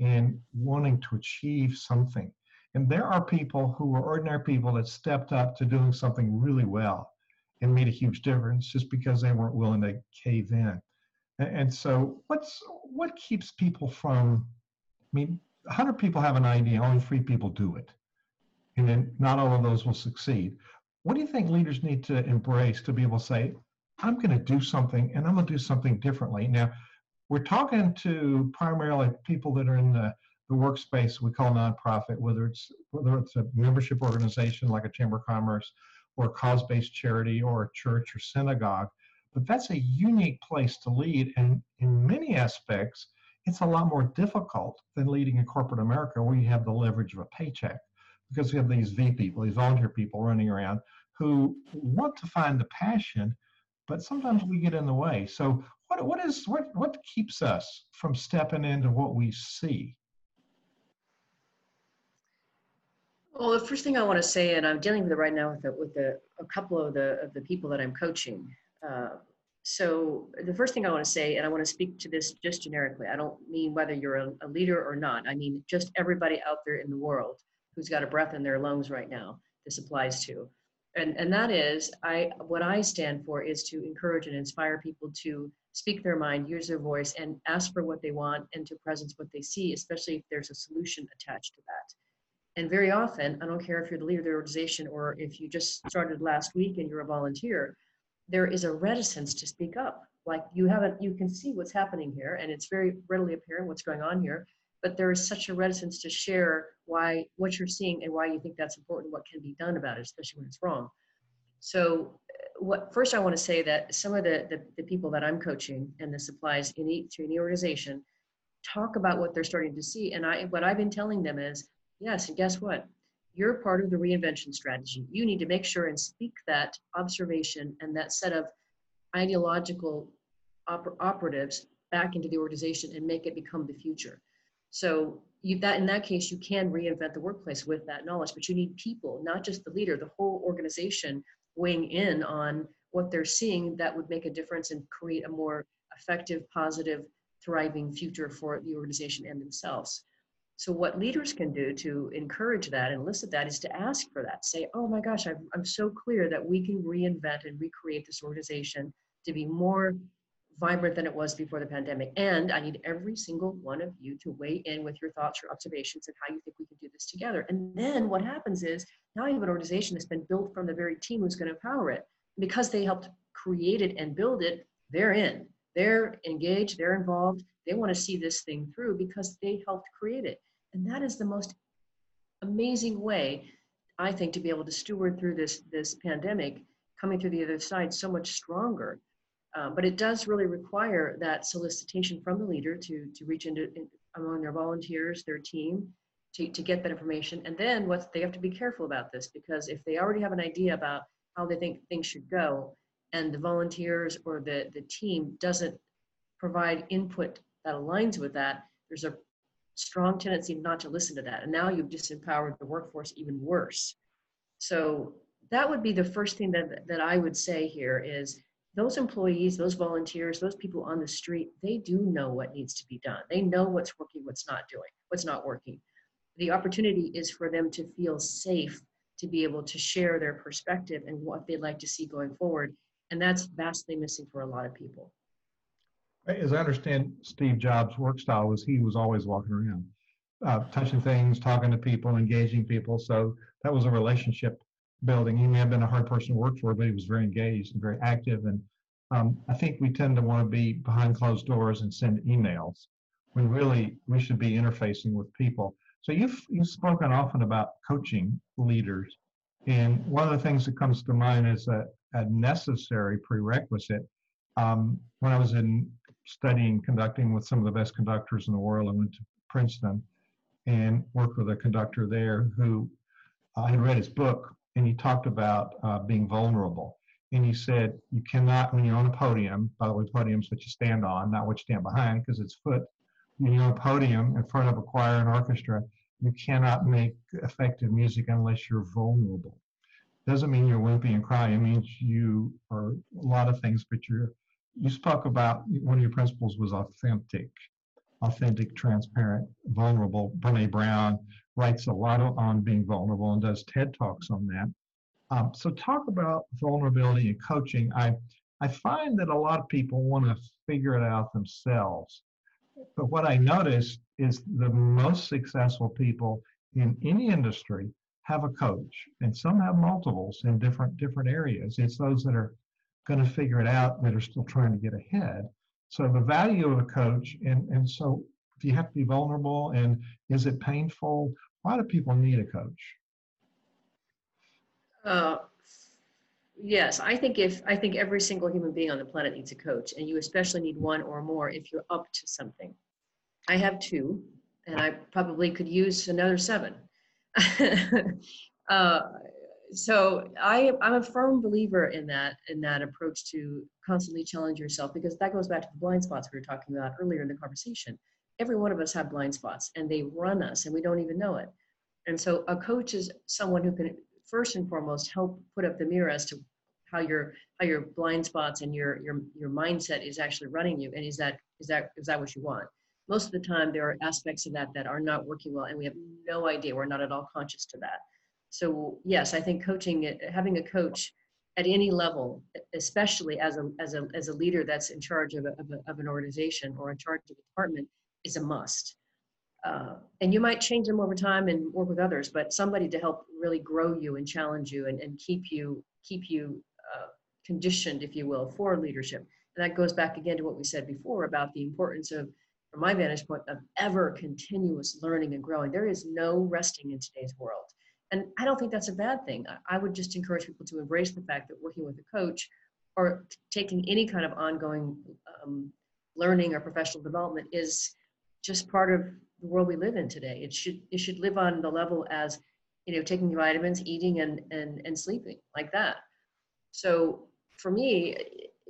and wanting to achieve something. And there are people who are ordinary people that stepped up to doing something really well and made a huge difference just because they weren't willing to cave in. And so, what's what keeps people from? I mean, 100 people have an idea, only three people do it, and then not all of those will succeed. What do you think leaders need to embrace to be able to say, "I'm going to do something, and I'm going to do something differently"? Now, we're talking to primarily people that are in the the workspace we call nonprofit, whether it's whether it's a membership organization like a chamber of commerce, or a cause-based charity, or a church or synagogue but that's a unique place to lead. And in many aspects, it's a lot more difficult than leading in corporate America where you have the leverage of a paycheck because we have these V people, these volunteer people running around who want to find the passion, but sometimes we get in the way. So what, what is what what keeps us from stepping into what we see? Well, the first thing I want to say, and I'm dealing with it right now with the, with the, a couple of the of the people that I'm coaching, uh, so the first thing I want to say, and I want to speak to this just generically, I don't mean whether you're a, a, leader or not. I mean just everybody out there in the world who's got a breath in their lungs right now. This applies to, and and that is, I what I stand for is to encourage and inspire people to speak their mind, use their voice, and ask for what they want and to presence what they see, especially if there's a solution attached to that. And very often, I don't care if you're the leader of the organization or if you just started last week and you're a volunteer there is a reticence to speak up. Like you haven't, you can see what's happening here, and it's very readily apparent what's going on here. But there is such a reticence to share why what you're seeing and why you think that's important, what can be done about it, especially when it's wrong. So, uh, what first I want to say that some of the, the, the people that I'm coaching, and this applies in each to any organization, talk about what they're starting to see. And I what I've been telling them is, yes, and guess what? you're part of the reinvention strategy. You need to make sure and speak that observation and that set of ideological oper- operatives back into the organization and make it become the future. So you, that in that case, you can reinvent the workplace with that knowledge, but you need people, not just the leader, the whole organization weighing in on what they're seeing that would make a difference and create a more effective, positive, thriving future for the organization and themselves. So, what leaders can do to encourage that and elicit that is to ask for that. Say, oh my gosh, I'm, I'm so clear that we can reinvent and recreate this organization to be more vibrant than it was before the pandemic. And I need every single one of you to weigh in with your thoughts, your observations, and how you think we can do this together. And then what happens is now you have an organization that's been built from the very team who's going to empower it. Because they helped create it and build it, they're in. They're engaged, they're involved, they want to see this thing through because they helped create it. And that is the most amazing way, I think, to be able to steward through this, this pandemic, coming through the other side so much stronger. Um, but it does really require that solicitation from the leader to, to reach into in, among their volunteers, their team, to, to get that information. And then what they have to be careful about this because if they already have an idea about how they think things should go, and the volunteers or the, the team doesn't provide input that aligns with that, there's a strong tendency not to listen to that. And now you've disempowered the workforce even worse. So that would be the first thing that, that I would say here is those employees, those volunteers, those people on the street, they do know what needs to be done. They know what's working, what's not doing, what's not working. The opportunity is for them to feel safe to be able to share their perspective and what they'd like to see going forward. And that's vastly missing for a lot of people. As I understand Steve Jobs' work style was he was always walking around, uh, touching things, talking to people, engaging people. So that was a relationship building. He may have been a hard person to work for, but he was very engaged and very active. And um, I think we tend to want to be behind closed doors and send emails when really we should be interfacing with people. So you've you've spoken often about coaching leaders, and one of the things that comes to mind is a, a necessary prerequisite. Um, when I was in studying conducting with some of the best conductors in the world, I went to Princeton and worked with a conductor there who I had read his book and he talked about uh, being vulnerable. And he said, you cannot, when you're on a podium, by the way, podium's what you stand on, not what you stand behind, because it's foot. When you're on a podium in front of a choir and orchestra, you cannot make effective music unless you're vulnerable. Doesn't mean you're wimpy and crying. It means you are a lot of things, but you're. You spoke about one of your principles was authentic, authentic, transparent, vulnerable. Brene Brown writes a lot on being vulnerable and does TED Talks on that. Um, so talk about vulnerability and coaching. I, I find that a lot of people want to figure it out themselves. But what I notice is the most successful people in any industry have a coach, and some have multiples in different different areas. It's those that are going to figure it out that are still trying to get ahead. So the value of a coach, and and so if you have to be vulnerable, and is it painful? Why do people need a coach? Uh, yes, I think if I think every single human being on the planet needs a coach, and you especially need one or more if you're up to something. I have two, and I probably could use another seven. uh, so I, I'm a firm believer in that in that approach to constantly challenge yourself because that goes back to the blind spots we were talking about earlier in the conversation. Every one of us have blind spots and they run us and we don't even know it. And so a coach is someone who can first and foremost help put up the mirror as to how your how your blind spots and your your your mindset is actually running you and is that is that is that what you want? Most of the time there are aspects of that that are not working well and we have no idea. We're not at all conscious to that so yes i think coaching having a coach at any level especially as a as a as a leader that's in charge of, a, of, a, of an organization or in charge of a department is a must. Uh, and you might change them over time and work with others, but somebody to help really grow you and challenge you and, and keep you keep you uh, conditioned, if you will, for leadership. And that goes back again to what we said before about the importance of, from my vantage point, of ever continuous learning and growing. There is no resting in today's world. And I don't think that's a bad thing. I, would just encourage people to embrace the fact that working with a coach or taking any kind of ongoing um, learning or professional development is just part of the world we live in today. It should it should live on the level as you know taking vitamins, eating, and and and sleeping like that. So for me,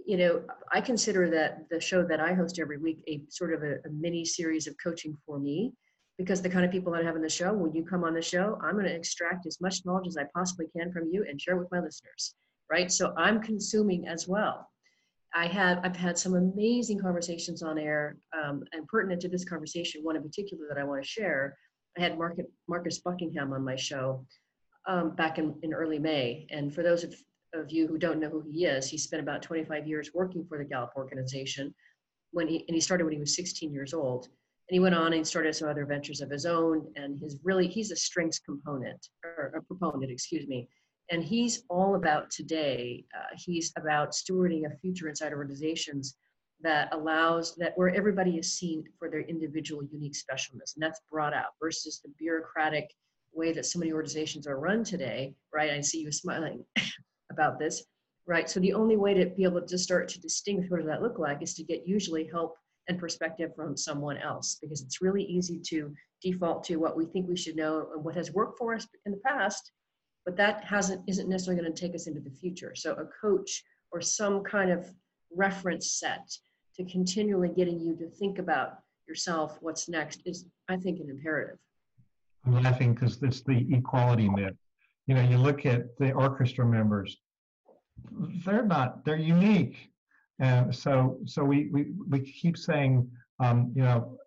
you know, I consider that the show that I host every week a sort of a, a mini series of coaching for me because the kind of people that I have in the show, when you come on the show, I'm going to extract as much knowledge as I possibly can from you and share with my listeners, right? So I'm consuming as well. I have I've had some amazing conversations on air, um, and pertinent to this conversation, one in particular that I want to share. I had Marcus Buckingham on my show um, back in, in early May, and for those of, of you who don't know who he is, he spent about 25 years working for the Gallup organization. When he and he started when he was 16 years old, and he went on and started some other ventures of his own. And his really he's a strengths component or a proponent, excuse me, and he's all about today. Uh, he's about stewarding a future inside organizations that allows that where everybody is seen for their individual unique specialness, and that's brought out versus the bureaucratic way that so many organizations are run today. Right? I see you smiling about this. right? So the only way to be able to start to distinguish what does that look like is to get usually help and perspective from someone else because it's really easy to default to what we think we should know and what has worked for us in the past but that hasn't isn't necessarily going to take us into the future. So a coach or some kind of reference set to continually getting you to think about yourself what's next is i think an imperative. I'm laughing because it's the equality myth. You know you look at the orchestra members they're not they're unique and so, so we, we, we keep saying, um, you know,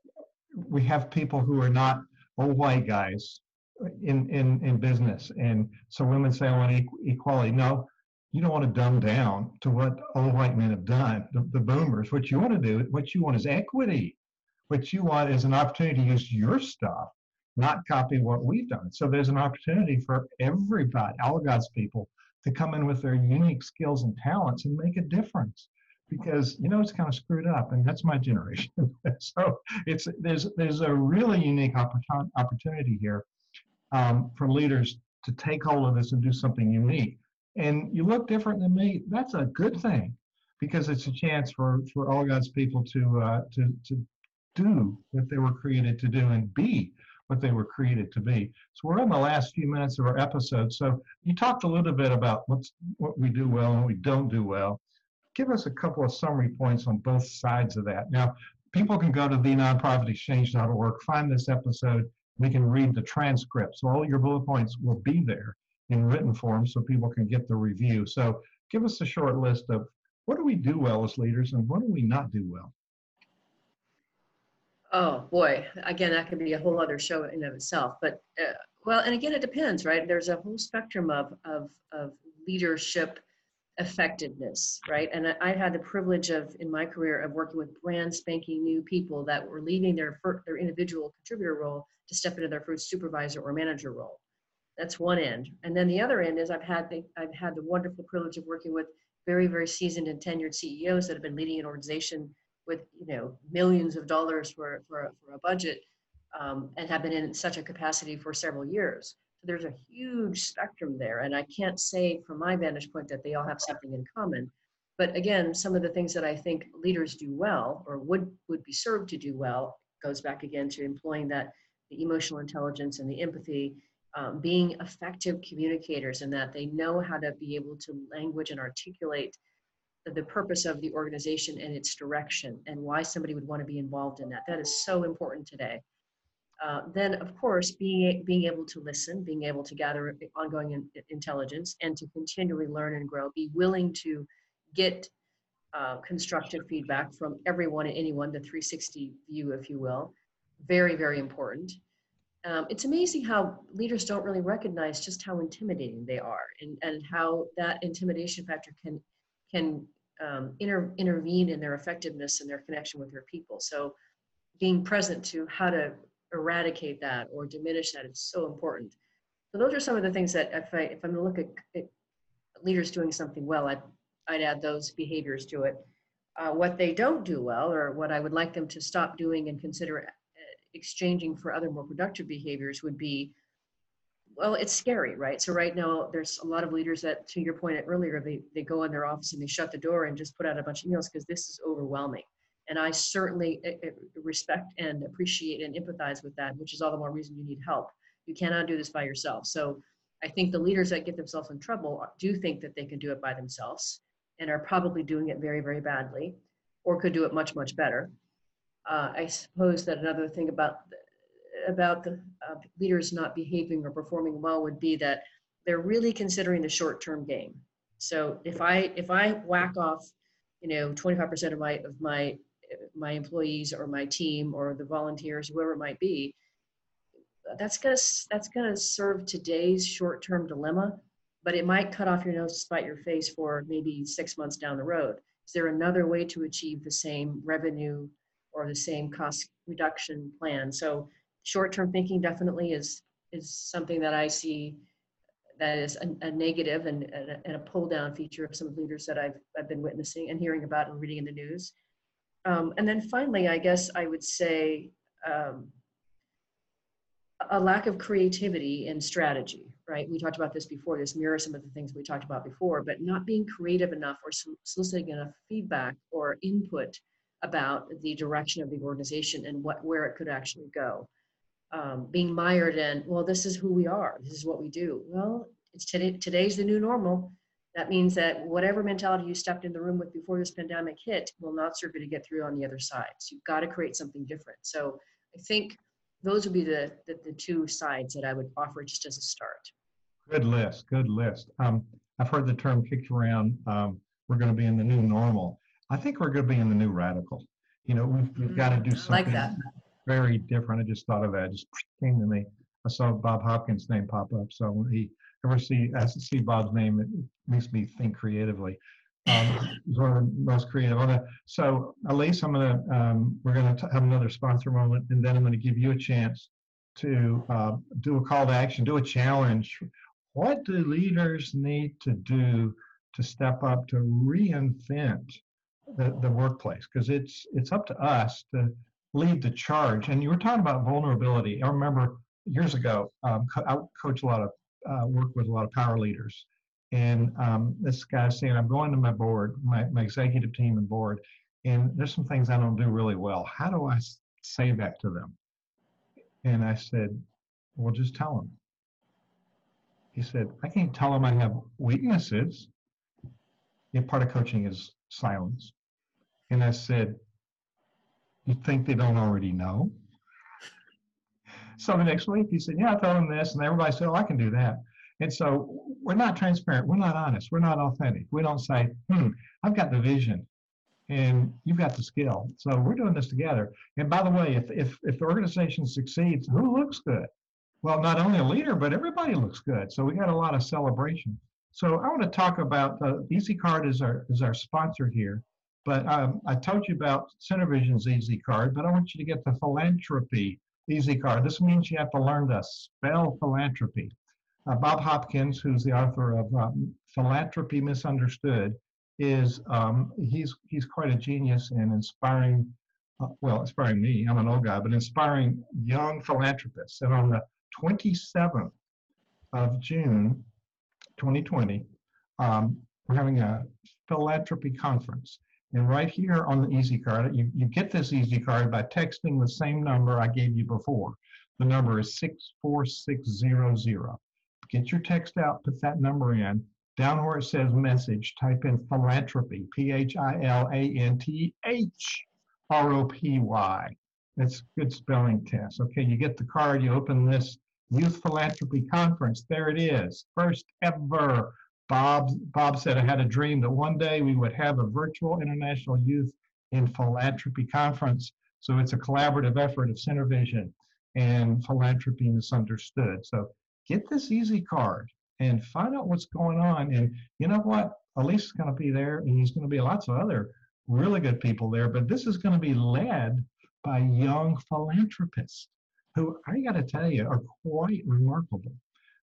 we have people who are not old white guys in, in, in business. And so women say, I want equality. No, you don't want to dumb down to what old white men have done, the, the boomers. What you want to do, what you want is equity. What you want is an opportunity to use your stuff, not copy what we've done. So there's an opportunity for everybody, all God's people, to come in with their unique skills and talents and make a difference because you know it's kind of screwed up, and that's my generation. so it's there's there's a really unique opportunity here um, for leaders to take hold of this and do something unique. And you look different than me. That's a good thing because it's a chance for for all God's people to uh, to to do what they were created to do and be what they were created to be. So we're in the last few minutes of our episode. So you talked a little bit about what's what we do well and what we don't do well give us a couple of summary points on both sides of that. Now, people can go to the thenonprofitexchange.org, find this episode, we can read the transcript. So all your bullet points will be there in written form so people can get the review. So give us a short list of what do we do well as leaders and what do we not do well? Oh boy, again, that could be a whole other show in of itself. But uh, well, and again, it depends, right? There's a whole spectrum of of, of leadership effectiveness, right? And I had the privilege of, in my career, of working with brand spanking new people that were leaving their their individual contributor role to step into their first supervisor or manager role. That's one end, and then the other end is I've had the I've had the wonderful privilege of working with very very seasoned and tenured CEOs that have been leading an organization with you know millions of dollars for for a, for a budget um, and have been in such a capacity for several years there's a huge spectrum there. And I can't say from my vantage point that they all have something in common. But again, some of the things that I think leaders do well or would, would be served to do well goes back again to employing that the emotional intelligence and the empathy, um, being effective communicators and that they know how to be able to language and articulate the purpose of the organization and its direction and why somebody would want to be involved in that. That is so important today. Uh, then, of course, being, being able to listen, being able to gather ongoing in, intelligence, and to continually learn and grow, be willing to get uh, constructive feedback from everyone and anyone, the 360 view, if you will. Very, very important. Um, it's amazing how leaders don't really recognize just how intimidating they are and, and how that intimidation factor can, can um, inter, intervene in their effectiveness and their connection with their people. So being present to how to eradicate that or diminish that. It's so important. So those are some of the things that if I if I'm going to look at, at, leaders doing something well, I'd I'd add those behaviors to it. Uh, what they don't do well, or what I would like them to stop doing and consider uh, exchanging for other more productive behaviors, would be well, it's scary, right? So right now, there's a lot of leaders that, to your point earlier, they they go in their office and they shut the door and just put out a bunch of emails because this is overwhelming. And I certainly eh, eh, respect and appreciate and empathize with that, which is all the more reason you need help. You cannot do this by yourself. So I think the leaders that get themselves in trouble do think that they can do it by themselves and are probably doing it very, very badly or could do it much, much better. Uh, I suppose that another thing about about the uh, leaders not behaving or performing well would be that they're really considering the short-term gain. So if I if I whack off, you know, 25% of my of my my employees or my team or the volunteers, whoever it might be, that's gonna that's gonna serve today's short-term dilemma, but it might cut off your nose to spite your face for maybe six months down the road. Is there another way to achieve the same revenue or the same cost reduction plan? So short-term thinking definitely is is something that I see that is a, a negative and, and, a, and a pull down feature of some leaders that I've, I've been witnessing and hearing about and reading in the news. Um, and then finally, I guess I would say um, a lack of creativity in strategy, right? We talked about this before. This mirrors some of the things we talked about before, but not being creative enough or soliciting enough feedback or input about the direction of the organization and what where it could actually go. Um, being mired in, well, this is who we are. This is what we do. Well, it's today, today's the new normal. That means that whatever mentality you stepped in the room with before this pandemic hit will not serve you to get through on the other side. So you've got to create something different. So I think those would be the, the, the two sides that I would offer just as a start. Good list. Good list. Um, I've heard the term kicked around. Um, we're going to be in the new normal. I think we're going to be in the new radical. You know, we've, we've got to do something like very different. I just thought of that. It just came to me. I saw Bob Hopkins' name pop up. So when he ever see as see Bob's name, it makes me think creatively. Um, one of the most creative. So Alise, I'm gonna um, we're gonna have another sponsor moment, and then I'm gonna give you a chance to uh, do a call to action, do a challenge. What do leaders need to do to step up to reinvent the, the workplace? Because it's it's up to us to lead the charge. And you were talking about vulnerability. I remember years ago, um, I coach a lot of uh, work with a lot of power leaders, and um, this guy's saying, I'm going to my board, my, my executive team and board, and there's some things I don't do really well. How do I say that to them? And I said, Well, just tell them. He said, I can't tell them I have weaknesses. Yeah, part of coaching is silence. And I said, You think they don't already know? So the next week he said, Yeah, I told him this. And everybody said, Oh, I can do that. And so we're not transparent. We're not honest. We're not authentic. We don't say, hmm, I've got the vision and you've got the skill. So we're doing this together. And by the way, if, if, if the organization succeeds, who looks good? Well, not only a leader, but everybody looks good. So we got a lot of celebration. So I want to talk about uh, EasyCard is our is our sponsor here. But um, I told you about CenterVision's EasyCard, but I want you to get the philanthropy EasyCard. This means you have to learn to spell philanthropy. Uh, Bob Hopkins, who's the author of um, Philanthropy Misunderstood, is um, he's he's quite a genius in inspiring. Uh, well, inspiring me. I'm an old guy, but inspiring young philanthropists. And on the 27th of June, 2020, um, we're having a philanthropy conference. And right here on the Easy Card, you, you get this Easy Card by texting the same number I gave you before. The number is 64600. Get your text out, put that number in. Down where it says message, type in philanthropy, P H I L A N T H R O P Y. That's good spelling test. Okay, you get the card, you open this Youth Philanthropy Conference. There it is. First ever. Bob, Bob said, I had a dream that one day we would have a virtual International Youth in Philanthropy Conference. So it's a collaborative effort of CenterVision and Philanthropy Misunderstood. So get this easy card and find out what's going on. And you know what? Alise is going to be there, and he's going to be lots of other really good people there. But this is going to be led by young philanthropists who I got to tell you are quite remarkable.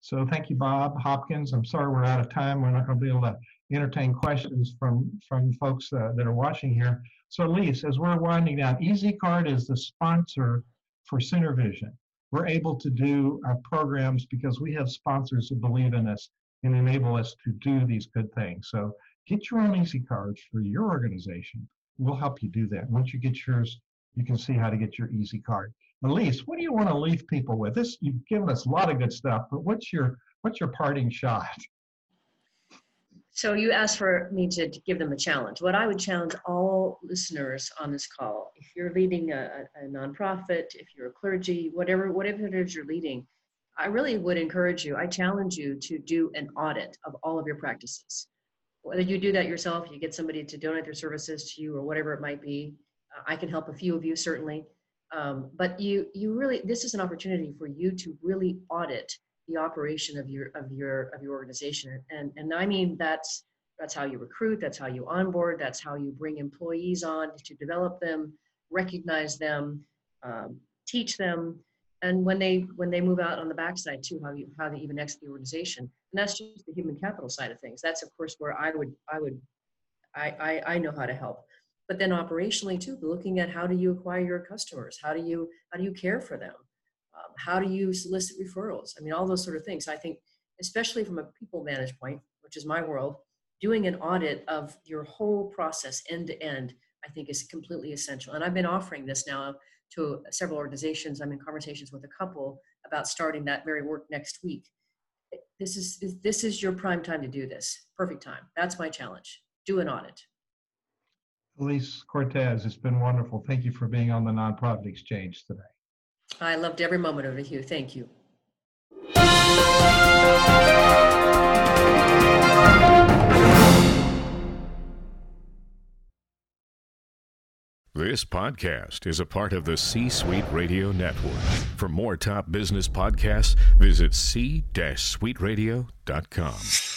So thank you, Bob Hopkins. I'm sorry we're out of time. We're not going to be able to entertain questions from from folks uh, that are watching here. So Alise, as we're winding down, EasyCard is the sponsor for CenterVision we're able to do our programs because we have sponsors who believe in us and enable us to do these good things. So get your own easy cards for your organization. We'll help you do that. Once you get yours, you can see how to get your easy card. Alise, what do you want to leave people with? This you've given us a lot of good stuff, but what's your what's your parting shot? So you asked for me to, to, give them a challenge. What I would challenge all listeners on this call, if you're leading a, a nonprofit, if you're a clergy, whatever whatever it is you're leading, I really would encourage you. I challenge you to do an audit of all of your practices. Whether you do that yourself, you get somebody to donate their services to you, or whatever it might be. I can help a few of you certainly, um, but you you really this is an opportunity for you to really audit the operation of your of your of your organization. And and i mean that's that's how you recruit that's how you onboard that's how you bring employees on to develop them recognize them um, teach them. And when they when they move out on the backside too how you how they even exit the organization. And that's just the human capital side of things. That's of course where i would i would i i, I know how to help. But then operationally too looking at how do you acquire your customers? How do you how do you care for them how do you solicit referrals? I mean, all those sort of things. I think especially from a people management point, which is my world, doing an audit of your whole process end to end, I think is completely essential. And I've been offering this now to several organizations. I'm in conversations with a couple about starting that very work next week. This is this is your prime time to do this. Perfect time. That's my challenge. Do an audit. Alise Cortez, it's been wonderful. Thank you for being on the Nonprofit Exchange today. I loved every moment of it, Hugh. Thank you. This podcast is a part of the C Suite Radio Network. For more top business podcasts, visit c-suiteradio.com.